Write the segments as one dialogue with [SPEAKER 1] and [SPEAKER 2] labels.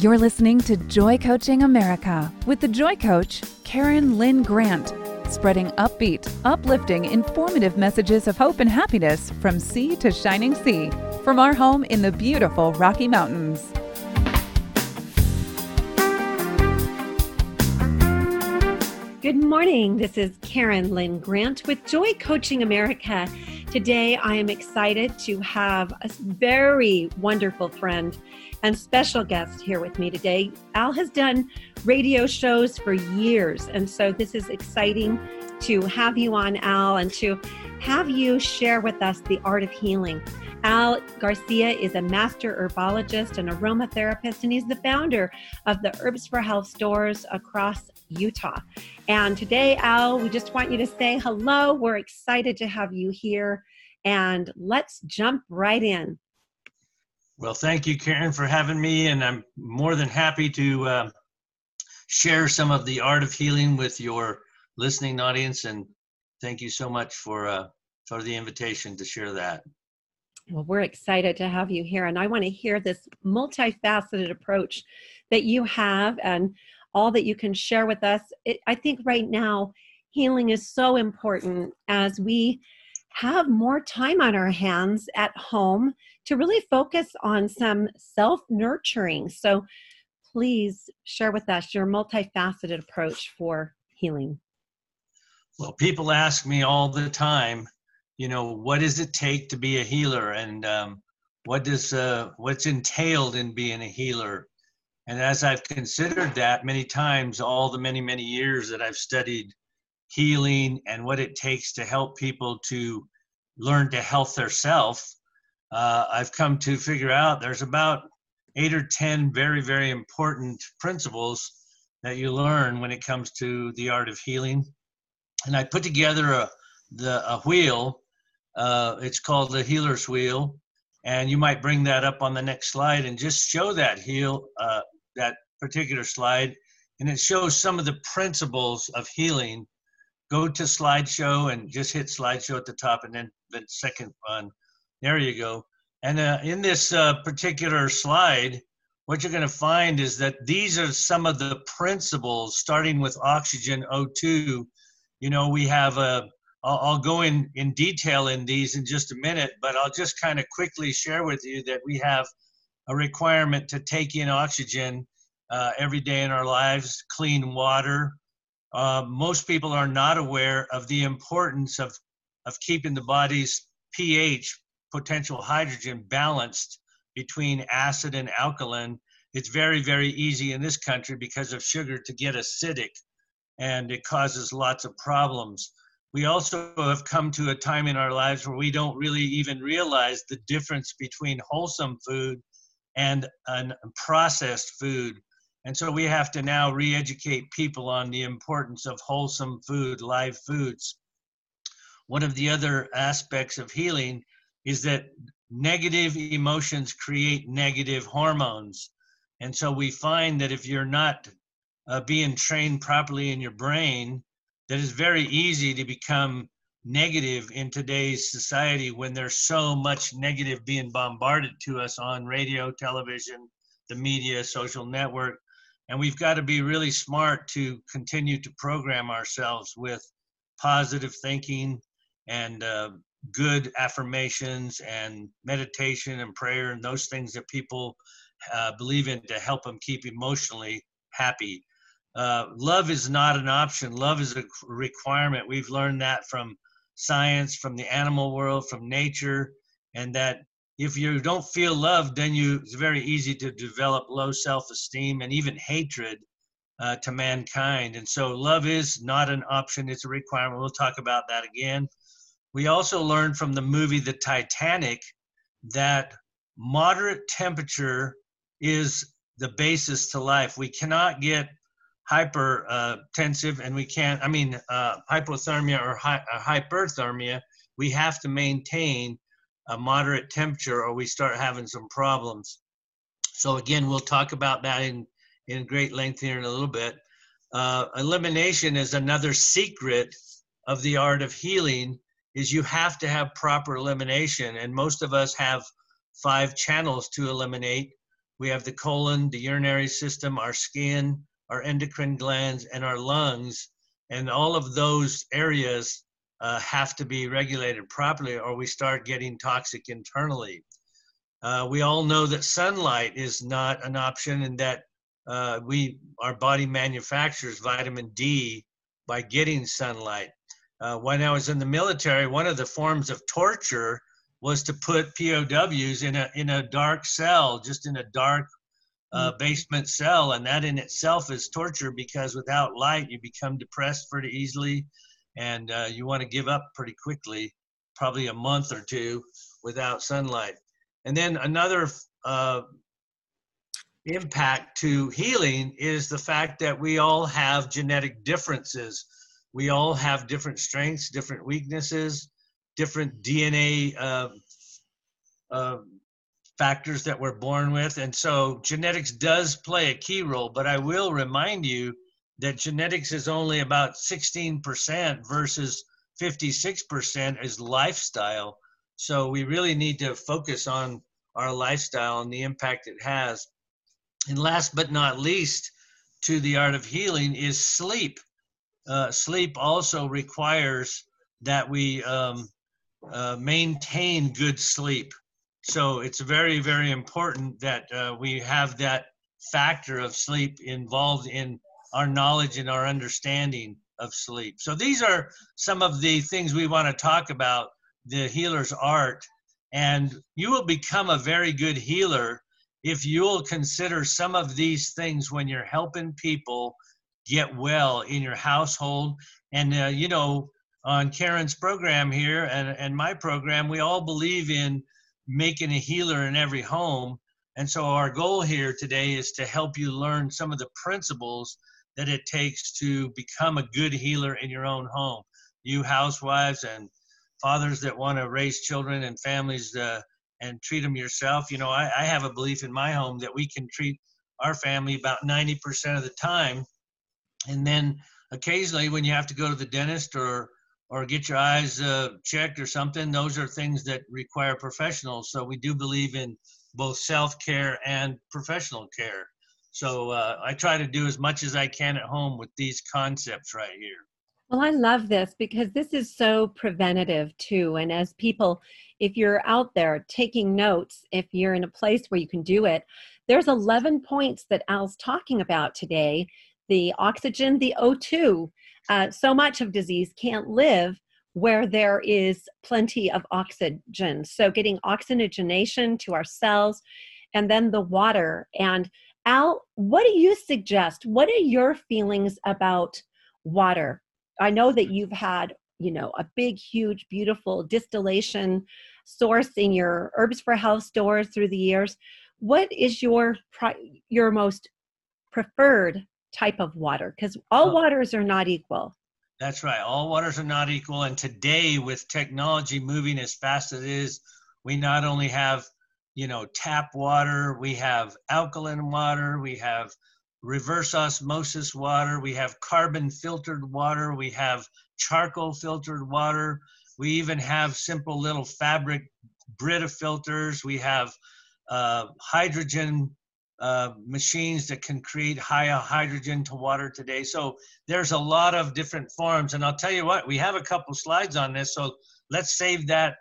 [SPEAKER 1] You're listening to Joy Coaching America with the Joy Coach, Karen Lynn Grant, spreading upbeat, uplifting, informative messages of hope and happiness from sea to shining sea from our home in the beautiful Rocky Mountains.
[SPEAKER 2] Good morning. This is Karen Lynn Grant with Joy Coaching America. Today, I am excited to have a very wonderful friend and special guest here with me today. Al has done radio shows for years, and so this is exciting to have you on, Al, and to have you share with us the art of healing. Al Garcia is a master herbologist and aromatherapist, and he's the founder of the Herbs for Health stores across Utah. And today, Al, we just want you to say hello. We're excited to have you here, and let's jump right in.
[SPEAKER 3] Well, thank you, Karen, for having me, and I'm more than happy to uh, share some of the art of healing with your listening audience. And thank you so much for uh, for the invitation to share that.
[SPEAKER 2] Well, we're excited to have you here, and I want to hear this multifaceted approach that you have and all that you can share with us. It, I think right now, healing is so important as we have more time on our hands at home to really focus on some self nurturing. So please share with us your multifaceted approach for healing.
[SPEAKER 3] Well, people ask me all the time, you know, what does it take to be a healer, and um, what does uh, what's entailed in being a healer? And as I've considered that many times, all the many many years that I've studied healing and what it takes to help people to learn to health their uh, I've come to figure out there's about eight or 10 very, very important principles that you learn when it comes to the art of healing. And I put together a, the, a wheel. Uh, it's called the healer's wheel. And you might bring that up on the next slide and just show that heal, uh, that particular slide. And it shows some of the principles of healing go to slideshow and just hit slideshow at the top and then the second one. There you go. And uh, in this uh, particular slide, what you're going to find is that these are some of the principles, starting with oxygen O2. You know, we have a, I'll, I'll go in, in detail in these in just a minute, but I'll just kind of quickly share with you that we have a requirement to take in oxygen uh, every day in our lives, clean water, uh, most people are not aware of the importance of, of keeping the body's pH, potential hydrogen, balanced between acid and alkaline. It's very, very easy in this country because of sugar to get acidic, and it causes lots of problems. We also have come to a time in our lives where we don't really even realize the difference between wholesome food and an processed food and so we have to now re educate people on the importance of wholesome food, live foods. One of the other aspects of healing is that negative emotions create negative hormones. And so we find that if you're not uh, being trained properly in your brain, that it's very easy to become negative in today's society when there's so much negative being bombarded to us on radio, television, the media, social network and we've got to be really smart to continue to program ourselves with positive thinking and uh, good affirmations and meditation and prayer and those things that people uh, believe in to help them keep emotionally happy. Uh, love is not an option. Love is a requirement. We've learned that from science, from the animal world, from nature, and that if you don't feel loved, then you it's very easy to develop low self-esteem and even hatred uh, to mankind. And so, love is not an option; it's a requirement. We'll talk about that again. We also learned from the movie The Titanic that moderate temperature is the basis to life. We cannot get hypertensive, uh, and we can't. I mean, uh, hypothermia or hi- uh, hyperthermia. We have to maintain a moderate temperature or we start having some problems. So again, we'll talk about that in, in great length here in a little bit. Uh, elimination is another secret of the art of healing is you have to have proper elimination and most of us have five channels to eliminate We have the colon, the urinary system, our skin, our endocrine glands, and our lungs. And all of those areas uh, have to be regulated properly or we start getting toxic internally. Uh, we all know that sunlight is not an option and that uh, we our body manufactures vitamin D by getting sunlight. Uh, when I was in the military, one of the forms of torture was to put POWs in a in a dark cell, just in a dark uh, mm. basement cell, and that in itself is torture because without light you become depressed pretty easily, and uh, you want to give up pretty quickly, probably a month or two without sunlight. And then another uh, impact to healing is the fact that we all have genetic differences. We all have different strengths, different weaknesses, different DNA uh, uh, factors that we're born with. And so genetics does play a key role, but I will remind you that genetics is only about 16% versus 56% is lifestyle. So we really need to focus on our lifestyle and the impact it has. And last but not least, to the art of healing is sleep. Uh, sleep also requires that we um, uh, maintain good sleep. So it's very, very important that uh, we have that factor of sleep involved in our knowledge and our understanding of sleep. So these are some of the things we want to talk about the healer's art. And you will become a very good healer if you'll consider some of these things when you're helping people get well in your household. And, uh, you know, on Karen's program here and, and my program, we all believe in making a healer in every home. And so our goal here today is to help you learn some of the principles that it takes to become a good healer in your own home. You housewives and fathers that want to raise children and families uh, and treat them yourself. You know, I, I have a belief in my home that we can treat our family about 90% of the time. And then occasionally when you have to go to the dentist or or get your eyes uh, checked or something, those are things that require professionals. So we do believe in both self-care and professional care. So uh, I try to do as much as I can at home with these concepts right here.
[SPEAKER 2] Well, I love this because this is so preventative too. And as people, if you're out there taking notes, if you're in a place where you can do it, there's 11 points that Al's talking about today the oxygen, the O2. Uh, so much of disease can't live where there is plenty of oxygen. So, getting oxygenation to our cells and then the water. And Al, what do you suggest? What are your feelings about water? I know that you've had, you know, a big, huge, beautiful distillation source in your Herbs for Health stores through the years. What is your your most preferred type of water? Because all waters are not equal.
[SPEAKER 3] That's right. All waters are not equal. And today, with technology moving as fast as it is, we not only have, you know, tap water, we have alkaline water, we have reverse osmosis water, we have carbon filtered water, we have charcoal filtered water, we even have simple little fabric Brita filters, we have uh, hydrogen uh, machines that can create high hydrogen to water today. So there's a lot of different forms. And I'll tell you what, we have a couple slides on this. So let's save that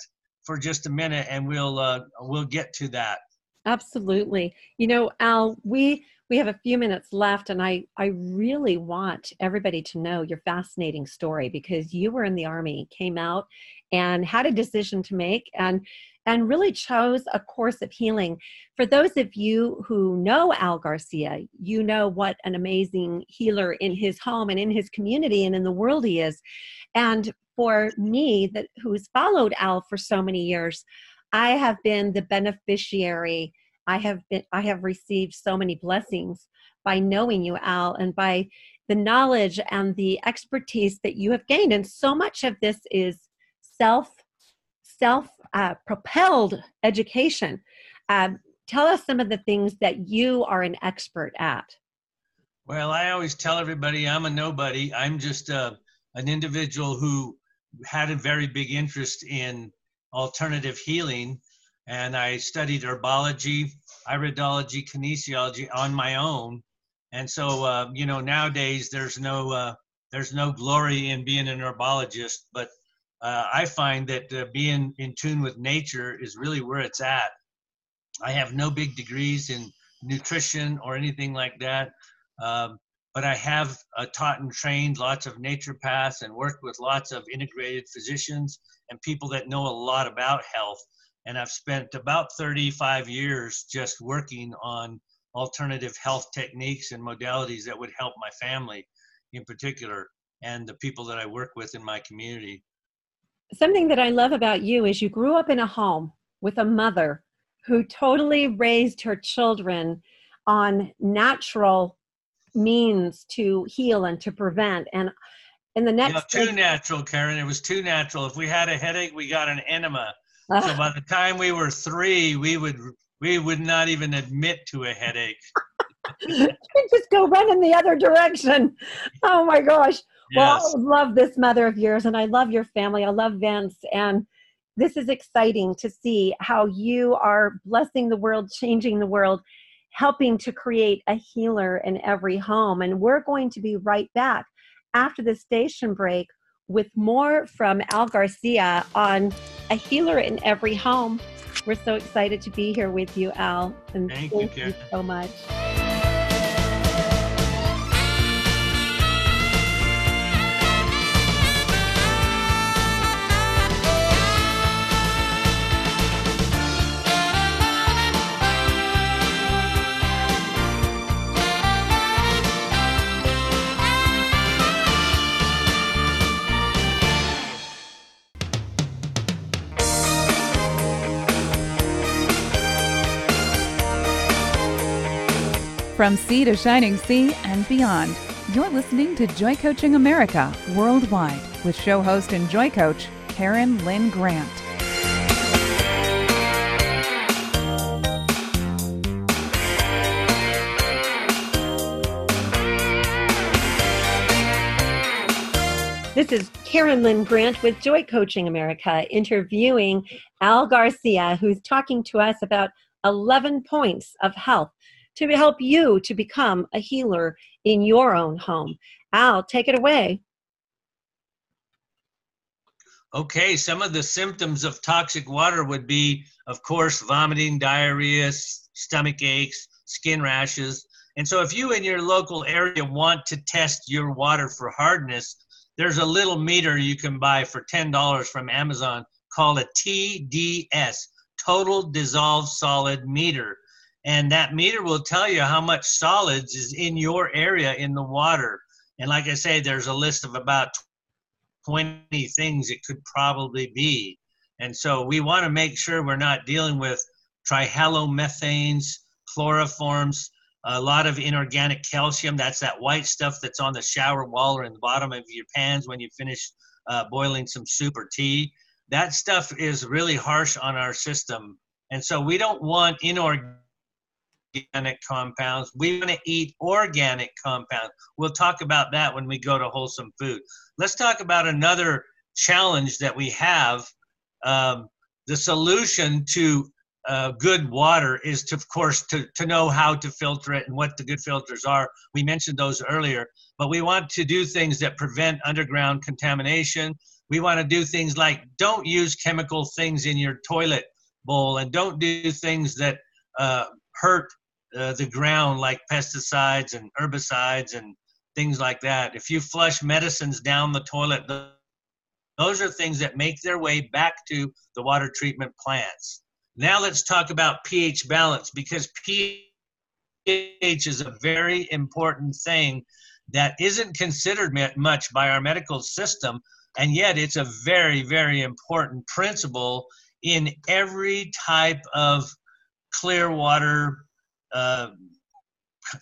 [SPEAKER 3] for just a minute and we'll uh, we'll get to that.
[SPEAKER 2] Absolutely. You know, Al, we we have a few minutes left and I, I really want everybody to know your fascinating story because you were in the army came out and had a decision to make and and really chose a course of healing for those of you who know al garcia you know what an amazing healer in his home and in his community and in the world he is and for me that who's followed al for so many years i have been the beneficiary I have been I have received so many blessings by knowing you, Al, and by the knowledge and the expertise that you have gained. And so much of this is self self uh, propelled education. Um, tell us some of the things that you are an expert at.
[SPEAKER 3] Well, I always tell everybody I'm a nobody. I'm just uh, an individual who had a very big interest in alternative healing and I studied herbology, iridology, kinesiology on my own. And so, uh, you know, nowadays there's no uh, there's no glory in being an herbologist, but uh, I find that uh, being in tune with nature is really where it's at. I have no big degrees in nutrition or anything like that, um, but I have uh, taught and trained lots of naturopaths and worked with lots of integrated physicians and people that know a lot about health. And I've spent about 35 years just working on alternative health techniques and modalities that would help my family in particular and the people that I work with in my community.
[SPEAKER 2] Something that I love about you is you grew up in a home with a mother who totally raised her children on natural means to heal and to prevent. And in the next
[SPEAKER 3] too natural, Karen. It was too natural. If we had a headache, we got an enema. Uh, so by the time we were three, we would we would not even admit to a headache.
[SPEAKER 2] just go run in the other direction. Oh my gosh. Yes. Well, I love this mother of yours, and I love your family. I love Vince, and this is exciting to see how you are blessing the world, changing the world, helping to create a healer in every home. And we're going to be right back after the station break with more from Al Garcia on a healer in every home. We're so excited to be here with you, Al.
[SPEAKER 3] And thank, thank you, you
[SPEAKER 2] so much.
[SPEAKER 1] From sea to shining sea and beyond, you're listening to Joy Coaching America worldwide with show host and Joy Coach Karen Lynn Grant.
[SPEAKER 2] This is Karen Lynn Grant with Joy Coaching America interviewing Al Garcia, who's talking to us about 11 points of health to help you to become a healer in your own home. Al, take it away.
[SPEAKER 3] Okay, some of the symptoms of toxic water would be, of course, vomiting, diarrhea, stomach aches, skin rashes. And so, if you in your local area want to test your water for hardness, there's a little meter you can buy for $10 from Amazon called a TDS, Total Dissolved Solid Meter and that meter will tell you how much solids is in your area in the water. And like i say there's a list of about 20 things it could probably be. And so we want to make sure we're not dealing with trihalomethanes chloroforms a lot of inorganic calcium. That's that white stuff that's on the shower wall or in the bottom of your pans when you finish uh, boiling some soup or tea. That stuff is really harsh on our system. And so we don't want inorganic organic compounds. We want to eat organic compounds. We'll talk about that when we go to wholesome food. Let's talk about another challenge that we have. Um, the solution to uh, good water is to, of course, to, to know how to filter it and what the good filters are. We mentioned those earlier, but we want to do things that prevent underground contamination. We want to do things like don't use chemical things in your toilet bowl and don't do things that uh, hurt uh, the ground like pesticides and herbicides and things like that. If you flush medicines down the toilet, those are things that make their way back to the water treatment plants. Now let's talk about pH balance because pH is a very important thing that isn't considered much by our medical system, and yet it's a very, very important principle in every type of clear water uh,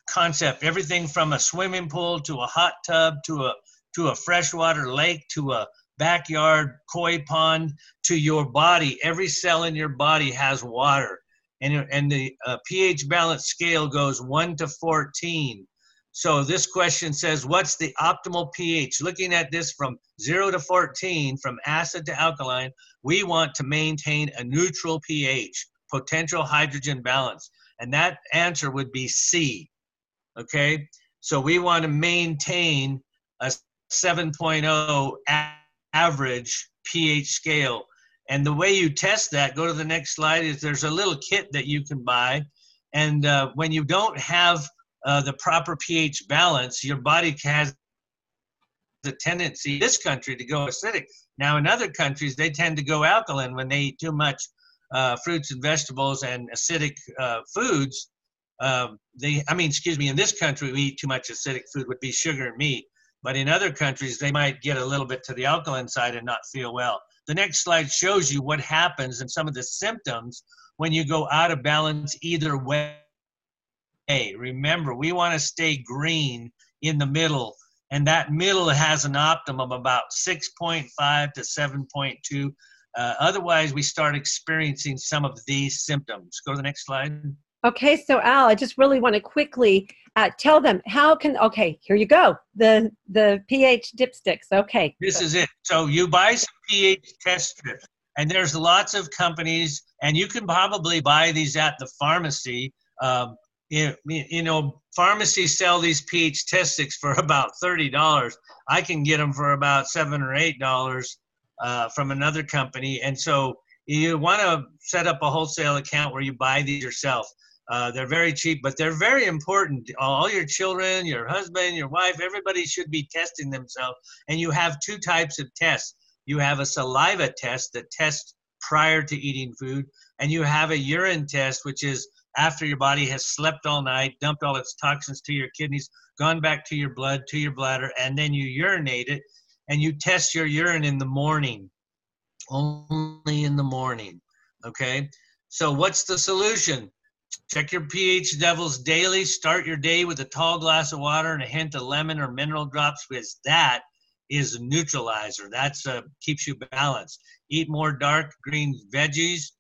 [SPEAKER 3] concept. Everything from a swimming pool to a hot tub to a to a freshwater lake to a backyard koi pond to your body. Every cell in your body has water, and and the uh, pH balance scale goes one to fourteen. So this question says, what's the optimal pH? Looking at this from zero to 14, from acid to alkaline, we want to maintain a neutral pH. potential hydrogen balance. And that answer would be C. Okay? So we want to maintain a 7.0 a- average pH scale. And the way you test that, go to the next slide, is there's a little kit that you can buy. And uh, when you don't have uh, the proper pH balance, your body has the tendency this country to go acidic. Now, in other countries, they tend to go alkaline when they eat too much uh, fruits and vegetables and acidic uh, foods. Um, they, I mean, excuse me, in this country, we eat too much acidic food would be sugar and meat. But in other countries, they might get a little bit to the alkaline side and not feel well. The next slide shows you what happens and some of the symptoms when you go out of balance either way. Remember, we want to stay green in the middle, and that middle has an optimum about 6.5 to 7.2. Uh, otherwise, we start experiencing some of these symptoms. Go to the next slide.
[SPEAKER 2] Okay, so Al, I just really want to quickly uh, tell them how can. Okay, here you go. The the pH dipsticks. Okay.
[SPEAKER 3] This is it. So you buy some pH test strips, and there's lots of companies, and you can probably buy these at the pharmacy. Um, you, you know, pharmacies sell these pH test sticks for about thirty dollars. I can get them for about seven or eight dollars uh, from another company, and so you want to set up a wholesale account where you buy these yourself. Uh, they're very cheap, but they're very important. All your children, your husband, your wife, everybody should be testing themselves. And you have two types of tests. You have a saliva test that tests prior to eating food, and you have a urine test, which is after your body has slept all night, dumped all its toxins to your kidneys, gone back to your blood, to your bladder, and then you urinate it, and you test your urine in the morning, only in the morning. Okay? So, what's the solution? Check your pH levels daily. Start your day with a tall glass of water and a hint of lemon or mineral drops, because that is a neutralizer. That's uh, keeps you balanced. Eat more dark green veggies.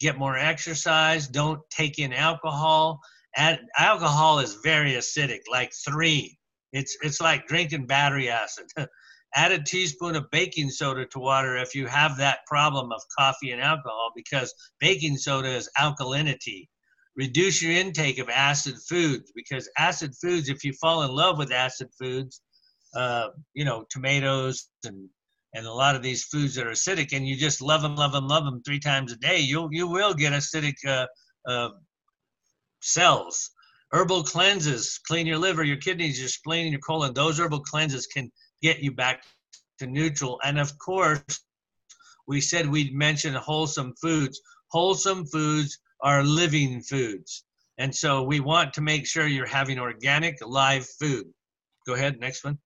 [SPEAKER 3] Get more exercise. Don't take in alcohol. Alcohol is very acidic, like three. It's it's like drinking battery acid. Add a teaspoon of baking soda to water if you have that problem of coffee and alcohol, because baking soda is alkalinity. Reduce your intake of acid foods because acid foods if you fall in love with acid foods uh, you know tomatoes and and a lot of these foods that are acidic and you just love them love them love them three times a day you you will get acidic uh, uh, cells. Herbal cleanses clean your liver your kidneys your spleen your colon those herbal cleanses can get you back to neutral and of course we said we'd mention wholesome foods wholesome foods are living foods. And so we want to make sure you're having organic live food. Go ahead, next one.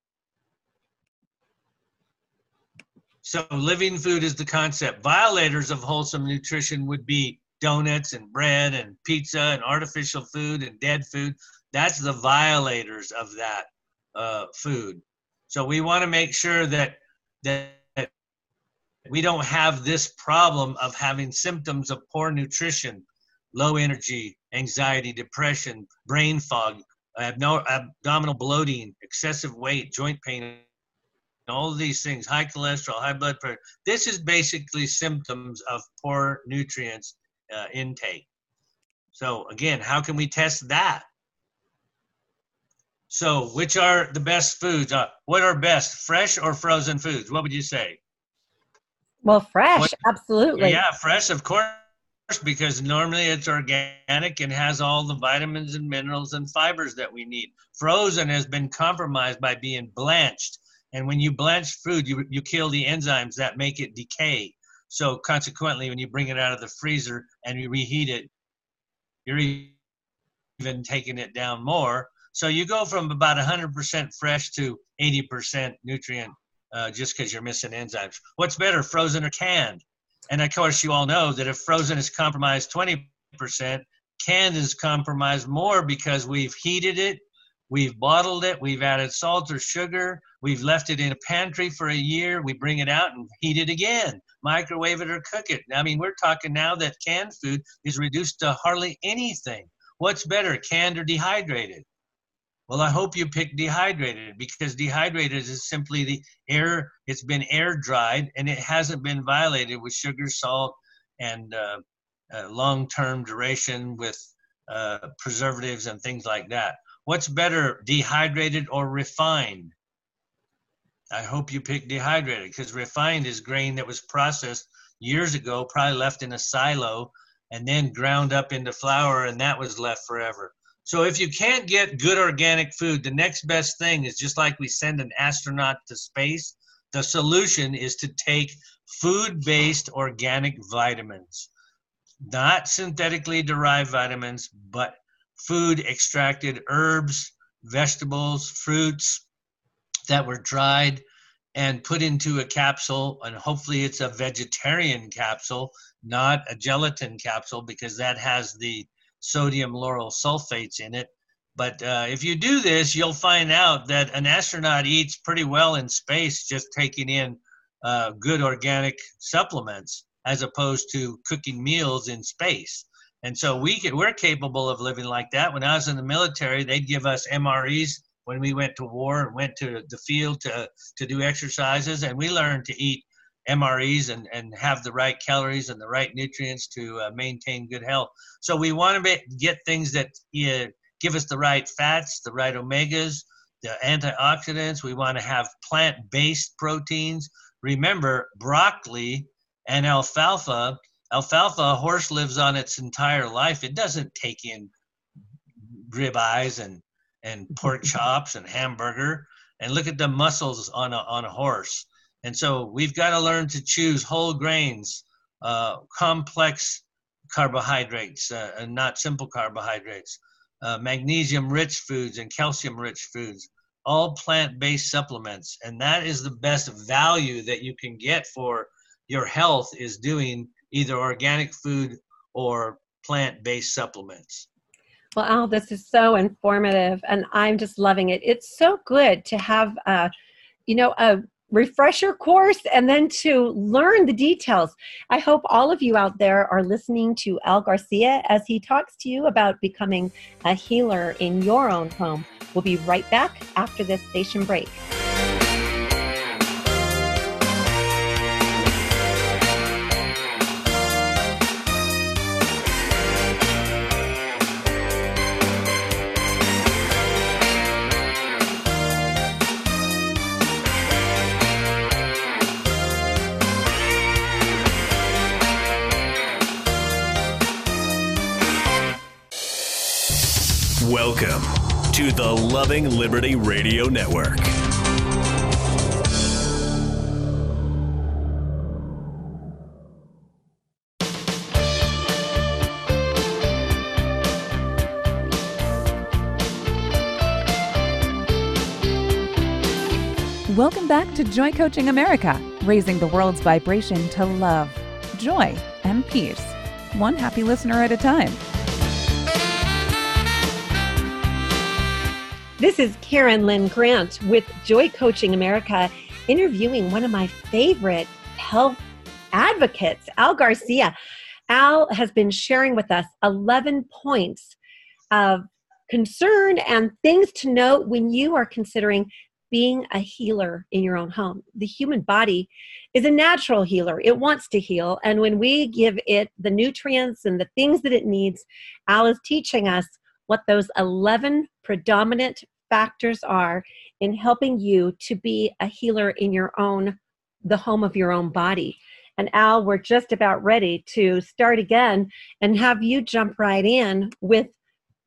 [SPEAKER 3] So living food is the concept. Violators of wholesome nutrition would be donuts and bread and pizza and artificial food and dead food. That's the violators of that uh, food. So we want to make sure that that we don't have this problem of having symptoms of poor nutrition low energy, anxiety, depression, brain fog, abdominal bloating, excessive weight, joint pain, all of these things, high cholesterol, high blood pressure. This is basically symptoms of poor nutrients uh, intake. So again, how can we test that? So which are the best foods? Uh, what are best, fresh or frozen foods? What would you say?
[SPEAKER 2] Well, fresh, what, absolutely.
[SPEAKER 3] Yeah, fresh, of course because normally it's organic and has all the vitamins and minerals and fibers that we need. Frozen has been compromised by being blanched. And when you blanch food, you, you kill the enzymes that make it decay. So consequently, when you bring it out of the freezer and you reheat it, you're even taking it down more. So you go from about 100% fresh to 80% nutrient uh, just because you're missing enzymes. What's better, frozen or canned? And of course, you all know that if frozen is compromised 20%, canned is compromised more because we've heated it, we've bottled it, we've added salt or sugar, we've left it in a pantry for a year, we bring it out and heat it again, microwave it or cook it. I mean, we're talking now that canned food is reduced to hardly anything. What's better, canned or dehydrated? Well, I hope you pick dehydrated because dehydrated is simply the air, it's been air dried and it hasn't been violated with sugar, salt, and uh, uh, long-term duration with uh, preservatives and things like that. What's better, dehydrated or refined? I hope you pick dehydrated because refined is grain that was processed years ago, probably left in a silo and then ground up into flour, and that was left forever. So if you can't get good organic food, the next best thing is just like we send an astronaut to space, the solution is to take food based organic vitamins, not synthetically derived vitamins, but food extracted herbs, vegetables, fruits that were dried and put into a capsule. And hopefully, it's a vegetarian capsule, not a gelatin capsule, because that has the sodium lauryl sulfates in it. But uh, if you do this, you'll find out that an astronaut eats pretty well in space just taking in uh, good organic supplements as opposed to cooking meals in space. And so we could, we're capable of living like that. When I was in the military, they'd give us MREs when we went to war and went to the field to, to do exercises, and we learned to eat MREs and, and have the right calories and the right nutrients to uh, maintain good health. So we want to get things that uh, give us the right fats, the right omegas, the antioxidants. We want to have plant based proteins. Remember, broccoli and alfalfa. Alfalfa, a horse lives on its entire life. It doesn't take in ribeyes and, and pork chops and hamburger. And look at the muscles on a, on a horse. And so we've got to learn to choose whole grains, uh, complex carbohydrates, uh, and not simple carbohydrates uh, magnesium rich foods and calcium rich foods, all plant based supplements. And that is the best value that you can get for your health is doing either organic food or plant based supplements.
[SPEAKER 2] Well, Al, this is so informative, and I'm just loving it. It's so good to have, uh, you know, a refresher course and then to learn the details. I hope all of you out there are listening to Al Garcia as he talks to you about becoming a healer in your own home. We'll be right back after this station break.
[SPEAKER 4] Loving Liberty Radio Network.
[SPEAKER 1] Welcome back to Joy Coaching America, raising the world's vibration to love, joy, and peace, one happy listener at a time.
[SPEAKER 2] This is Karen Lynn Grant with Joy Coaching America, interviewing one of my favorite health advocates, Al Garcia. Al has been sharing with us 11 points of concern and things to note when you are considering being a healer in your own home. The human body is a natural healer, it wants to heal. And when we give it the nutrients and the things that it needs, Al is teaching us what those 11 predominant factors are in helping you to be a healer in your own, the home of your own body. And Al, we're just about ready to start again and have you jump right in with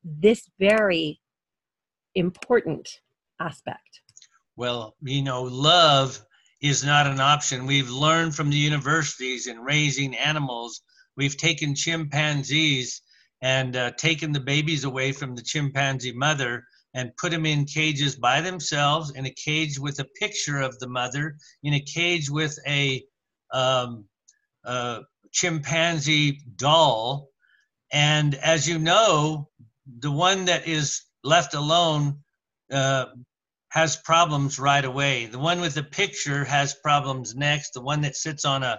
[SPEAKER 2] this very important aspect.
[SPEAKER 3] Well, you know, love is not an option. We've learned from the universities in raising animals. We've taken chimpanzees and uh, taken the babies away from the chimpanzee mother and put them in cages by themselves in a cage with a picture of the mother in a cage with a, um, chimpanzee doll. And as you know the one that is left alone uh, has problems right away. The one with the picture has problems next. The one that sits on a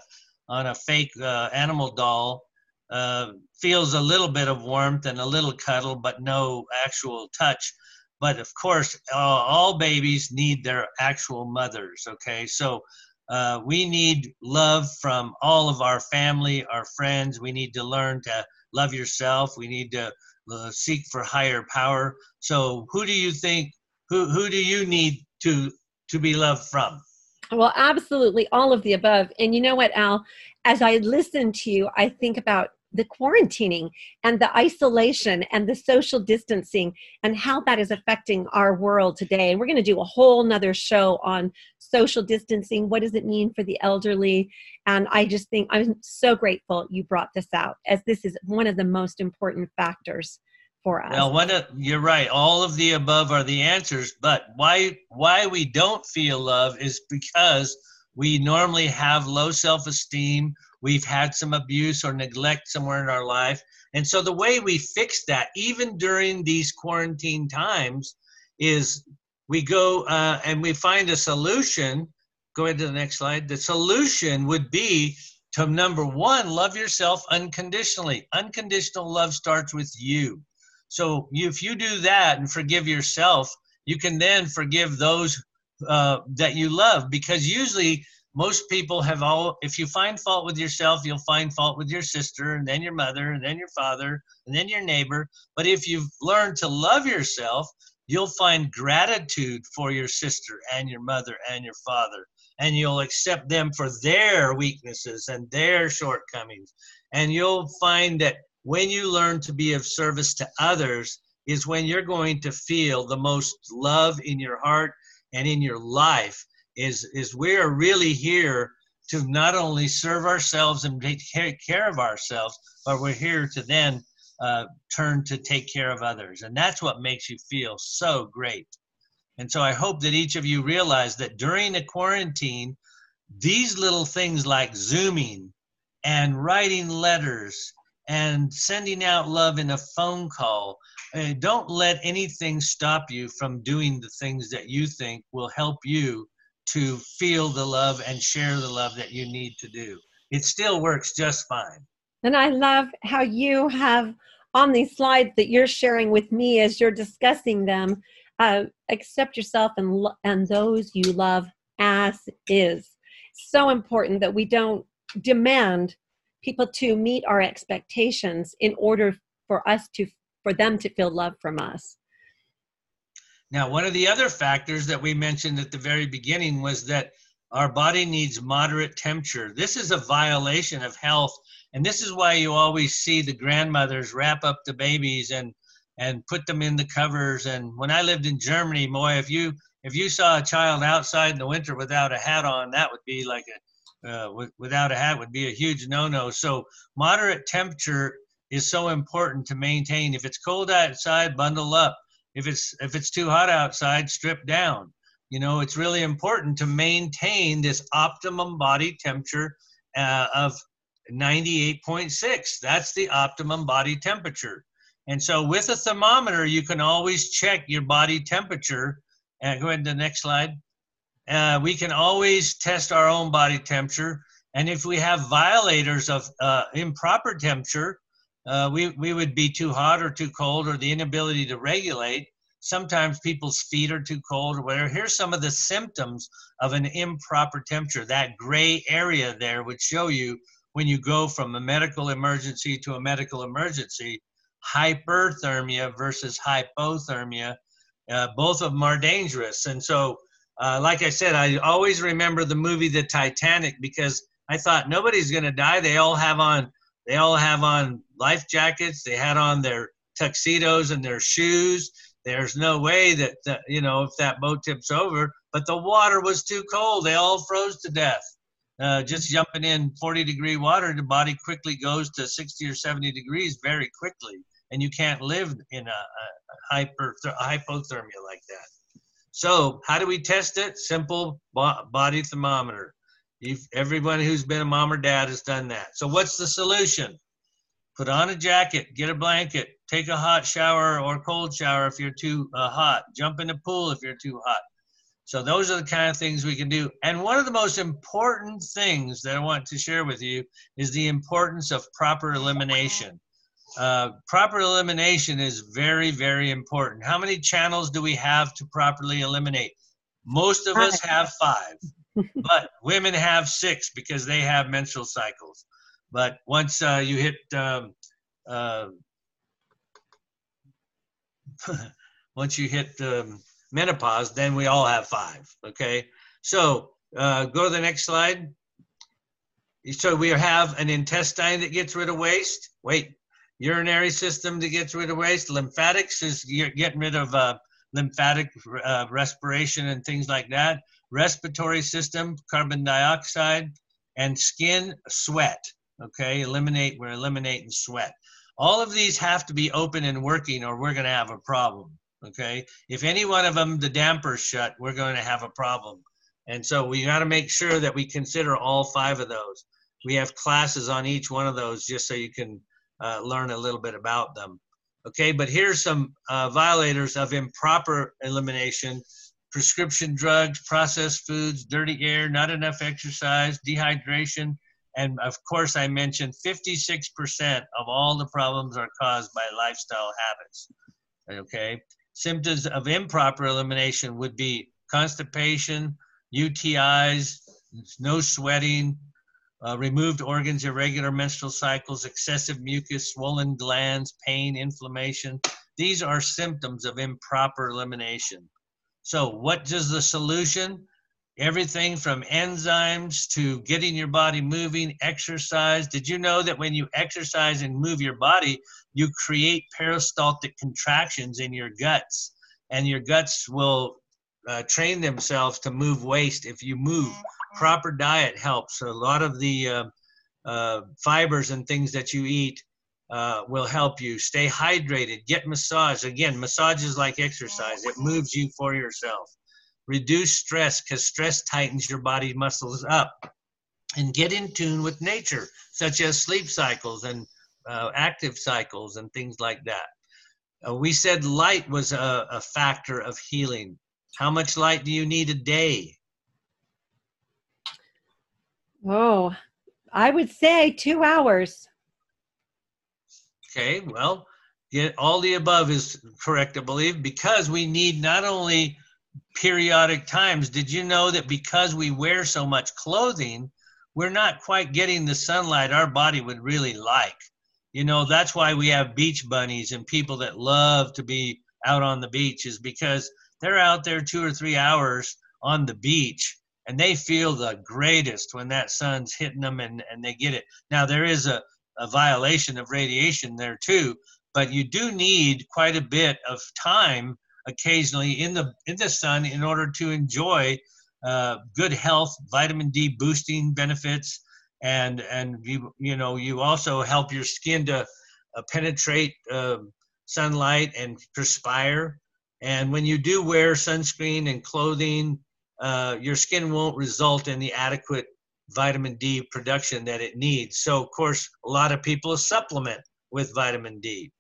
[SPEAKER 3] on a fake uh, animal doll uh, feels a little bit of warmth and a little cuddle, but no actual touch. But of course, uh, all babies need their actual mothers. Okay, so Uh, we need love from all of our family, our friends. We need to learn to love yourself. We need to uh, seek for higher power. So, who do you think? Who who do you need to to be loved from?
[SPEAKER 2] Well, absolutely all of the above. And you know what, Al? As I listen to you, I think about the quarantining and the isolation and the social distancing and how that is affecting our world today. And we're going to do a whole nother show on social distancing. What does it mean for the elderly? And I just think I'm so grateful you brought this out as this is one of the most important factors for us.
[SPEAKER 3] Well, one of, you're right. All of the above are the answers, but why why we don't feel love is because we normally have low self-esteem we've had some abuse or neglect somewhere in our life. And so the way we fix that, even during these quarantine times, is we go uh, and we find a solution. Go ahead to the next slide. The solution would be to number one, love yourself unconditionally. Unconditional love starts with you. So if you do that and forgive yourself, you can then forgive those uh, that you love because usually most people have all if you find fault with yourself you'll find fault with your sister and then your mother and then your father and then your neighbor. But if you've learned to love yourself you'll find gratitude for your sister and your mother and your father and you'll accept them for their weaknesses and their shortcomings. And you'll find that when you learn to be of service to others is when you're going to feel the most love in your heart and in your life is is we are really here to not only serve ourselves and take care of ourselves, but we're here to then uh, turn to take care of others. And that's what makes you feel so great. And so I hope that each of you realize that during the quarantine, these little things like Zooming and writing letters and sending out love in a phone call, uh, don't let anything stop you from doing the things that you think will help you to feel the love and share the love that you need to do. It still works just fine.
[SPEAKER 2] And I love how you have on these slides that you're sharing with me as you're discussing them. Uh, accept yourself and lo- and those you love as is. So important that we don't demand people to meet our expectations in order for us to for them to feel love from us.
[SPEAKER 3] Now, one of the other factors that we mentioned at the very beginning was that our body needs moderate temperature. This is a violation of health, and this is why you always see the grandmothers wrap up the babies and and put them in the covers. And when I lived in Germany, boy, if you if you saw a child outside in the winter without a hat on, that would be like a uh, w- without a hat would be a huge no-no. So moderate temperature is so important to maintain. If it's cold outside, bundle up. If it's if it's too hot outside strip down. You know it's really important to maintain this optimum body temperature uh, of 98.6 that's the optimum body temperature. And so with a thermometer you can always check your body temperature. And go ahead to the next slide uh, we can always test our own body temperature and if we have violators of uh, improper temperature uh, we, we would be too hot or too cold or the inability to regulate. Sometimes people's feet are too cold or whatever. Here's some of the symptoms of an improper temperature. That gray area there would show you when you go from a medical emergency to a medical emergency, hyperthermia versus hypothermia. Uh, both of them are dangerous. And so, uh, like I said, I always remember the movie The Titanic because I thought nobody's going to die. They all have on they all have on life jackets. They had on their tuxedos and their shoes. There's no way that, that you know if that boat tips over. But the water was too cold. They all froze to death. Uh, just jumping in 40 degree water, the body quickly goes to 60 or 70 degrees very quickly, and you can't live in a, a hyper a hypothermia like that. So, how do we test it? Simple body thermometer. You've, everyone who's been a mom or dad has done that. So what's the solution? Put on a jacket, get a blanket, take a hot shower or cold shower if you're too uh, hot, jump in the pool if you're too hot. So those are the kind of things we can do. And one of the most important things that I want to share with you is the importance of proper elimination. Uh, proper elimination is very, very important. How many channels do we have to properly eliminate? Most of us have five. but women have six because they have menstrual cycles. But once uh, you hit um, uh, once you hit um, menopause, then we all have five. Okay, so uh, go to the next slide. So we have an intestine that gets rid of waste. Wait, urinary system to get rid of waste. Lymphatics is getting rid of uh, lymphatic uh, respiration and things like that. Respiratory system, carbon dioxide, and skin, sweat. Okay, eliminate. We're eliminating sweat. All of these have to be open and working, or we're going to have a problem. Okay, if any one of them the damper's shut, we're going to have a problem. And so we got to make sure that we consider all five of those. We have classes on each one of those just so you can uh, learn a little bit about them. Okay, but here's some uh, violators of improper elimination prescription drugs, processed foods, dirty air, not enough exercise, dehydration, and of course, I mentioned 56% of all the problems are caused by lifestyle habits. Okay, symptoms of improper elimination would be constipation, UTIs, no sweating, uh, removed organs, irregular menstrual cycles, excessive mucus, swollen glands, pain, inflammation. These are symptoms of improper elimination. So, what is the solution? Everything from enzymes to getting your body moving, exercise. Did you know that when you exercise and move your body, you create peristaltic contractions in your guts? And your guts will uh, train themselves to move waste if you move proper diet helps. A lot of the uh, uh, fibers and things that you eat uh, will help you. Stay hydrated. Get massage. Again, massage is like exercise. It moves you for yourself. Reduce stress because stress tightens your body muscles up. And get in tune with nature, such as sleep cycles and uh, active cycles and things like that. Uh, we said light was a, a factor of healing. How much light do you need a day?
[SPEAKER 2] Oh, I would say two hours.
[SPEAKER 3] Okay, well, all the above is correct, I believe, because we need not only periodic times. Did you know that because we wear so much clothing, we're not quite getting the sunlight our body would really like? You know, that's why we have beach bunnies and people that love to be out on the beach, is because they're out there two or three hours on the beach and they feel the greatest when that sun's hitting them and, and they get it. Now, there is a, a violation of radiation there too, but you do need quite a bit of time occasionally in the in the sun in order to enjoy uh, good health, vitamin D boosting benefits, and and you you know you also help your skin to uh, penetrate uh, sunlight and perspire. And when you do wear sunscreen and clothing uh, your skin won't result in the adequate vitamin D production that it needs. So, of course, a lot of people supplement with vitamin D.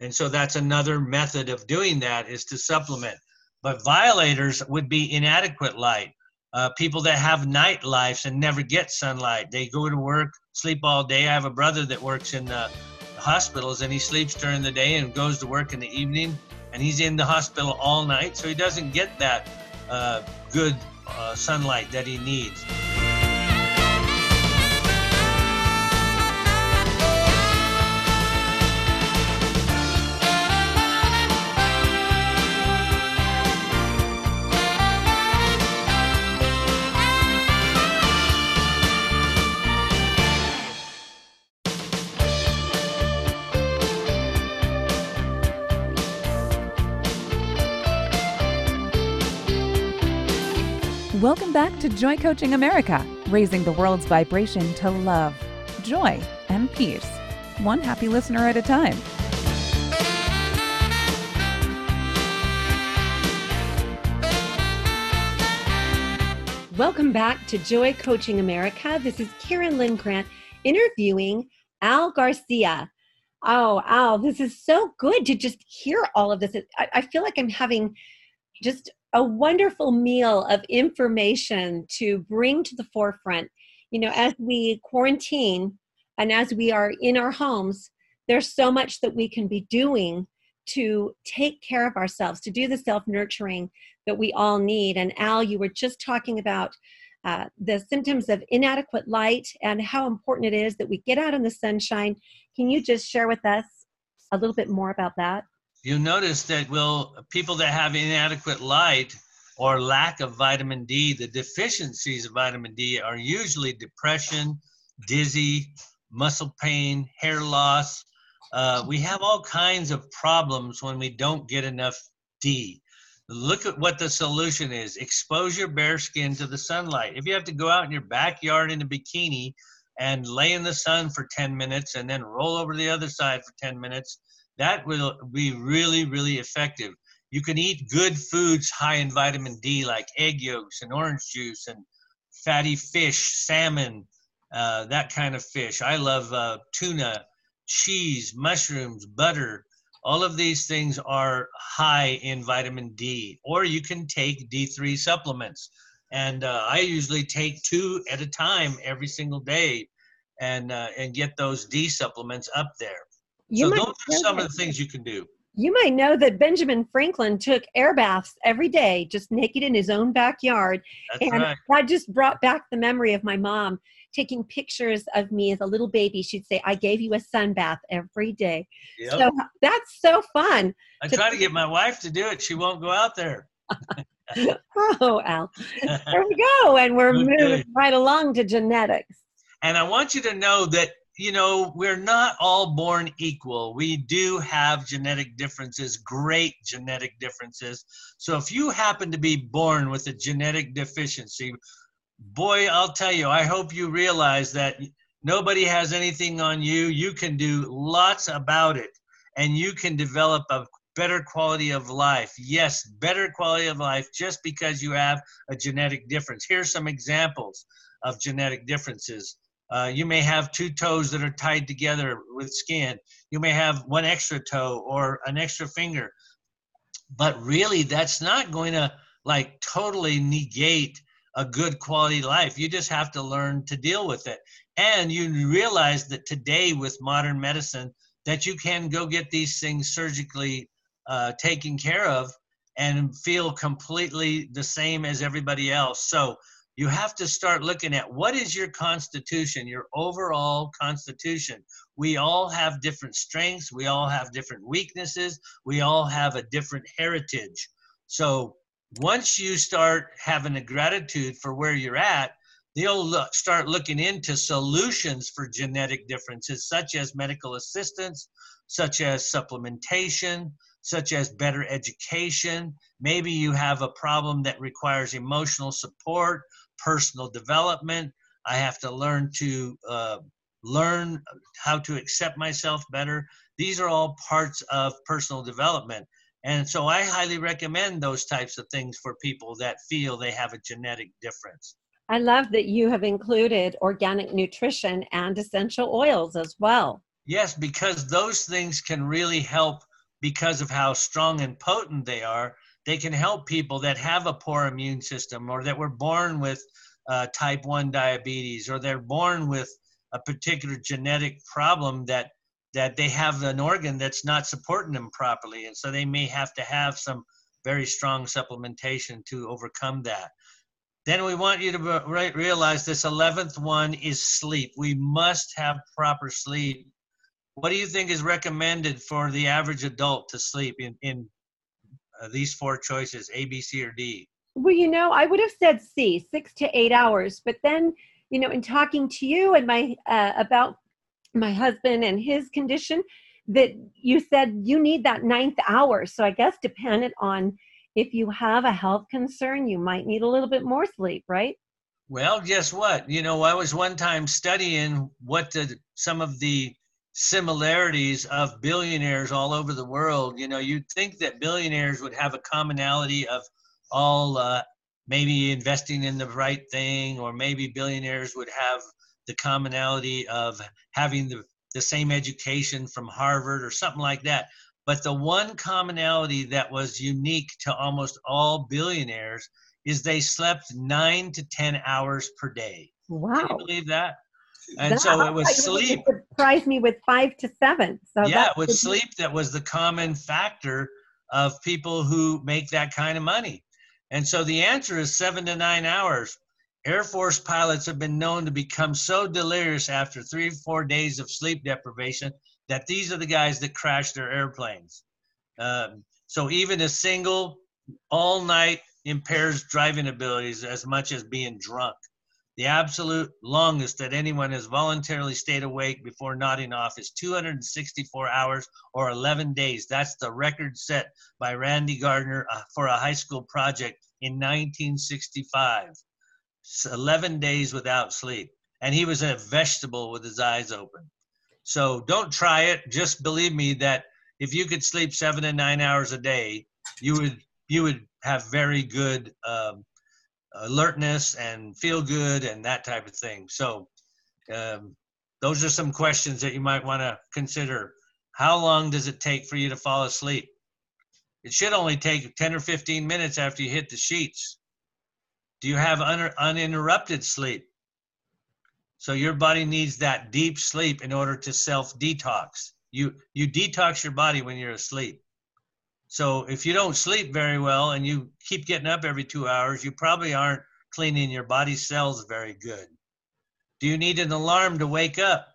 [SPEAKER 3] And so that's another method of doing that is to supplement. But violators would be inadequate light. Uh, people that have night lives and never get sunlight. They go to work, sleep all day. I have a brother that works in the hospitals and he sleeps during the day and goes to work in the evening and he's in the hospital all night. So he doesn't get that uh, good uh, sunlight that he needs.
[SPEAKER 1] To Joy Coaching America, raising the world's vibration to love, joy, and peace, one happy listener at a time.
[SPEAKER 2] Welcome back to Joy Coaching America. This is Karen Lynn Grant interviewing Al Garcia. Oh, Al, this is so good to just hear all of this. I, I feel like I'm having just a wonderful meal of information to bring to the forefront. You know, as we quarantine and as we are in our homes, there's so much that we can be doing to take care of ourselves, to do the self nurturing that we all need. And Al, you were just talking about uh, the symptoms of inadequate light and how important it is that we get out in the sunshine. Can you just share with us a little bit more about that?
[SPEAKER 3] You notice that will people that have inadequate light or lack of vitamin D, the deficiencies of vitamin D are usually depression, dizzy, muscle pain, hair loss. Uh, we have all kinds of problems when we don't get enough D. Look at what the solution is. Expose your bare skin to the sunlight. If you have to go out in your backyard in a bikini and lay in the sun for 10 minutes and then roll over to the other side for 10 minutes, that will be really, really effective. You can eat good foods high in vitamin D, like egg yolks and orange juice and fatty fish, salmon, uh, that kind of fish. I love uh, tuna, cheese, mushrooms, butter. All of these things are high in vitamin D. Or you can take D3 supplements. And uh, I usually take two at a time every single day and, uh, and get those D supplements up there. You so those are some of the things you can do.
[SPEAKER 2] You might know that Benjamin Franklin took air baths every day, just naked in his own backyard.
[SPEAKER 3] That's
[SPEAKER 2] and
[SPEAKER 3] right.
[SPEAKER 2] that just brought back the memory of my mom taking pictures of me as a little baby. She'd say, I gave you a sun bath every day. Yep. So that's so fun.
[SPEAKER 3] I to- try to get my wife to do it. She won't go out there.
[SPEAKER 2] oh, Al. There we go. And we're okay. moving right along to genetics.
[SPEAKER 3] And I want you to know that you know, we're not all born equal. We do have genetic differences, great genetic differences. So if you happen to be born with a genetic deficiency, boy, I'll tell you, I hope you realize that nobody has anything on you. You can do lots about it and you can develop a better quality of life. Yes, better quality of life just because you have a genetic difference. Here's some examples of genetic differences uh, you may have two toes that are tied together with skin. You may have one extra toe or an extra finger. But really, that's not going to like totally negate a good quality life. You just have to learn to deal with it. And you realize that today, with modern medicine, that you can go get these things surgically uh, taken care of and feel completely the same as everybody else. So you have to start looking at what is your constitution, your overall constitution. We all have different strengths, we all have different weaknesses, we all have a different heritage. So once you start having a gratitude for where you're at, you'll look, start looking into solutions for genetic differences, such as medical assistance, such as supplementation, such as better education. Maybe you have a problem that requires emotional support personal development. I have to learn to uh, learn how to accept myself better. These are all parts of personal development. And so I highly recommend those types of things for people that feel they have a genetic difference.
[SPEAKER 2] I love that you have included organic nutrition and essential oils as well.
[SPEAKER 3] Yes, because those things can really help because of how strong and potent they are they can help people that have a poor immune system or that were born with uh, type 1 diabetes or they're born with a particular genetic problem that that they have an organ that's not supporting them properly. And so they may have to have some very strong supplementation to overcome that. Then we want you to realize this 11th one is sleep. We must have proper sleep. What do you think is recommended for the average adult to sleep in, in uh, these four choices A, B, C, or D?
[SPEAKER 2] Well, you know, I would have said C, six to eight hours. But then, you know, in talking to you and my uh, about my husband and his condition, that you said you need that ninth hour. So I guess dependent on if you have a health concern, you might need a little bit more sleep, right?
[SPEAKER 3] Well, guess what? You know, I was one time studying what the, some of the similarities of billionaires all over the world. You know, you'd think that billionaires would have a commonality of all uh, maybe investing in the right thing, or maybe billionaires would have the commonality of having the, the same education from Harvard or something like that. But the one commonality that was unique to almost all billionaires is they slept nine to 10 hours per day.
[SPEAKER 2] Wow.
[SPEAKER 3] Can you believe that? And so it was sleep.
[SPEAKER 2] Surprised me with five to seven. So
[SPEAKER 3] yeah, with sleep, that was the common factor of people who make that kind of money. And so the answer is seven to nine hours. Air Force pilots have been known to become so delirious after three, four days of sleep deprivation that these are the guys that crash their airplanes. Um, so even a single all night impairs driving abilities as much as being drunk. The absolute longest that anyone has voluntarily stayed awake before nodding off is 264 hours or 11 days. That's the record set by Randy Gardner uh, for a high school project in 1965. 11 days without sleep. And he was a vegetable with his eyes open. So don't try it. Just believe me that if you could sleep seven and nine hours a day, you would you would have very good um, alertness and feel good and that type of thing. So um, those are some questions that you might want to consider. How long does it take for you to fall asleep? It should only take 10 or 15 minutes after you hit the sheets. Do you have un- uninterrupted sleep? So your body needs that deep sleep in order to self detox. You you detox your body when you're asleep. So if you don't sleep very well and you keep getting up every 2 hours, you probably aren't cleaning your body cells very good. Do you need an alarm to wake up?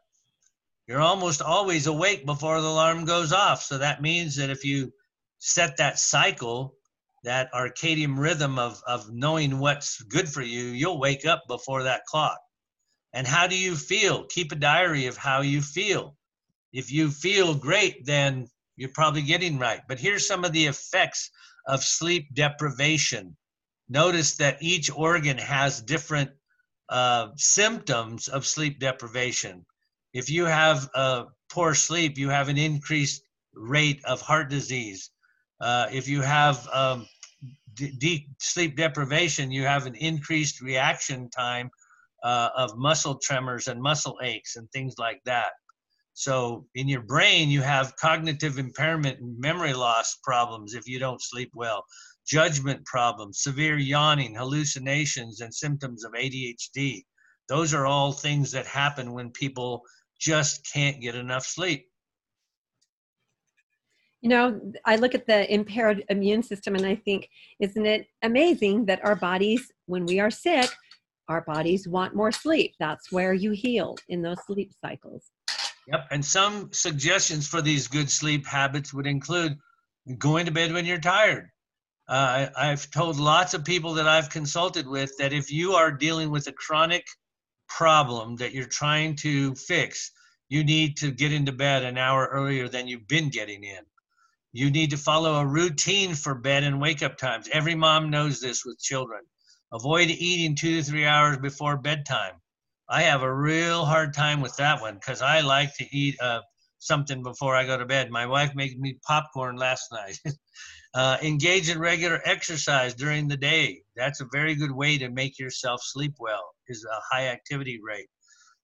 [SPEAKER 3] You're almost always awake before the alarm goes off. So that means that if you set that cycle, that circadian rhythm of, of knowing what's good for you, you'll wake up before that clock. And how do you feel? Keep a diary of how you feel. If you feel great, then you're probably getting right. But here's some of the effects of sleep deprivation. Notice that each organ has different uh, symptoms of sleep deprivation. If you have uh, poor sleep, you have an increased rate of heart disease. Uh, if you have um, deep sleep deprivation, you have an increased reaction time uh, of muscle tremors and muscle aches and things like that. So in your brain, you have cognitive impairment and memory loss problems if you don't sleep well, judgment problems, severe yawning, hallucinations, and symptoms of ADHD. Those are all things that happen when people just can't get enough sleep.
[SPEAKER 2] You know, I look at the impaired immune system and I think, isn't it amazing that our bodies, when we are sick, our bodies want more sleep. That's where you heal in those sleep cycles.
[SPEAKER 3] Yep. And some suggestions for these good sleep habits would include going to bed when you're tired. Uh, I, have told lots of people that I've consulted with that if you are dealing with a chronic problem that you're trying to fix, you need to get into bed an hour earlier than you've been getting in. You need to follow a routine for bed and wake up times. Every mom knows this with children. Avoid eating two to three hours before bedtime. I have a real hard time with that one because I like to eat uh, something before I go to bed. My wife made me popcorn last night. uh, engage in regular exercise during the day. That's a very good way to make yourself sleep well. Is a high activity rate.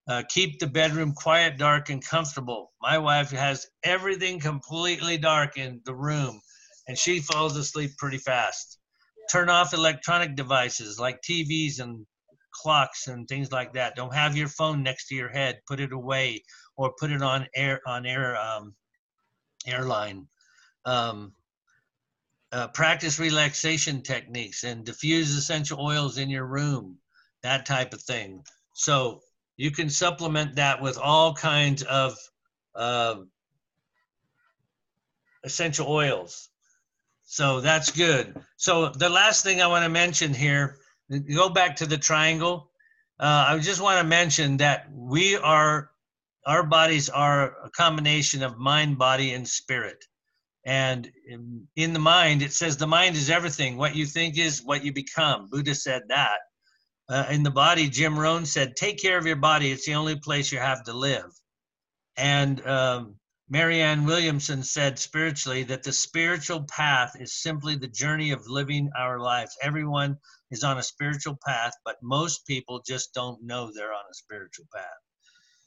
[SPEAKER 3] Uh, keep the bedroom quiet, dark, and comfortable. My wife has everything completely dark in the room, and she falls asleep pretty fast. Turn off electronic devices like TVs and clocks and things like that. Don't have your phone next to your head. Put it away or put it on air on air um, airline. Um, uh, practice relaxation techniques and diffuse essential oils in your room, that type of thing. So you can supplement that with all kinds of uh, essential oils. So that's good. So the last thing I want to mention here, go back to the triangle. Uh, I just want to mention that we are, our bodies are a combination of mind, body, and spirit. And in, the mind, it says the mind is everything. What you think is what you become. Buddha said that uh, in the body, Jim Rohn said, take care of your body. It's the only place you have to live. And um, Marianne Williamson said spiritually that the spiritual path is simply the journey of living our lives. Everyone is on a spiritual path, but most people just don't know they're on a spiritual path.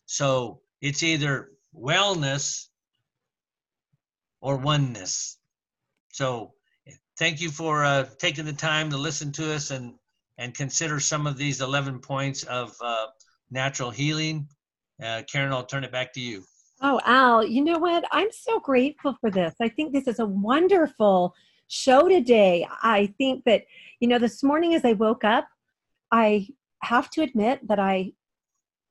[SPEAKER 3] So it's either wellness or oneness. So thank you for uh, taking the time to listen to us and and consider some of these 11 points of uh, natural healing. Uh, Karen, I'll turn it back to you.
[SPEAKER 2] Oh, Al, you know what? I'm so grateful for this. I think this is a wonderful show today. I think that, you know, this morning as I woke up, I have to admit that I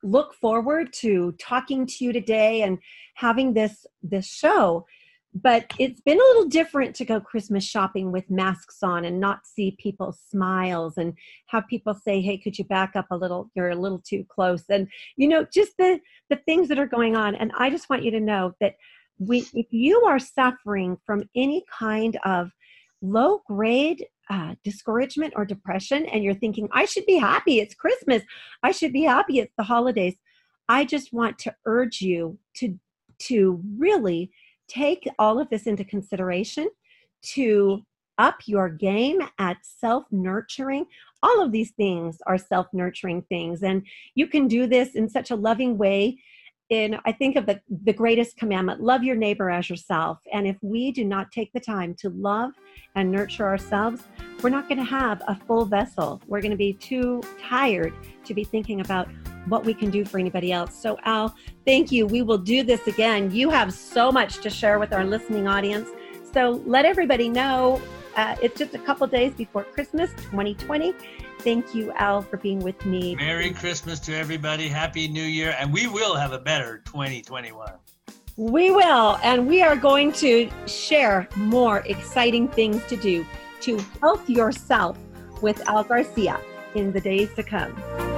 [SPEAKER 2] look forward to talking to you today and having this this show but it's been a little different to go christmas shopping with masks on and not see people's smiles and have people say hey could you back up a little? You're a little too close. And you know just the the things that are going on. And i just want you to know that we if you are suffering from any kind of low grade uh, discouragement or depression and you're thinking i should be happy it's christmas. I should be happy it's the holidays. I just want to urge you to to really take all of this into consideration to up your game at self nurturing all of these things are self nurturing things and you can do this in such a loving way in i think of the, the greatest commandment love your neighbor as yourself. And if we do not take the time to love and nurture ourselves we're not going to have a full vessel. We're going to be too tired to be thinking about what we can do for anybody else. So al thank you. We will do this again. You have so much to share with our listening audience so let everybody know uh, it's just a couple days before christmas 2020 Thank you, Al, for being with me.
[SPEAKER 3] Merry Christmas to everybody. Happy New Year. And we will have a better 2021.
[SPEAKER 2] We will. And we are going to share more exciting things to do to help yourself with Al Garcia in the days to come.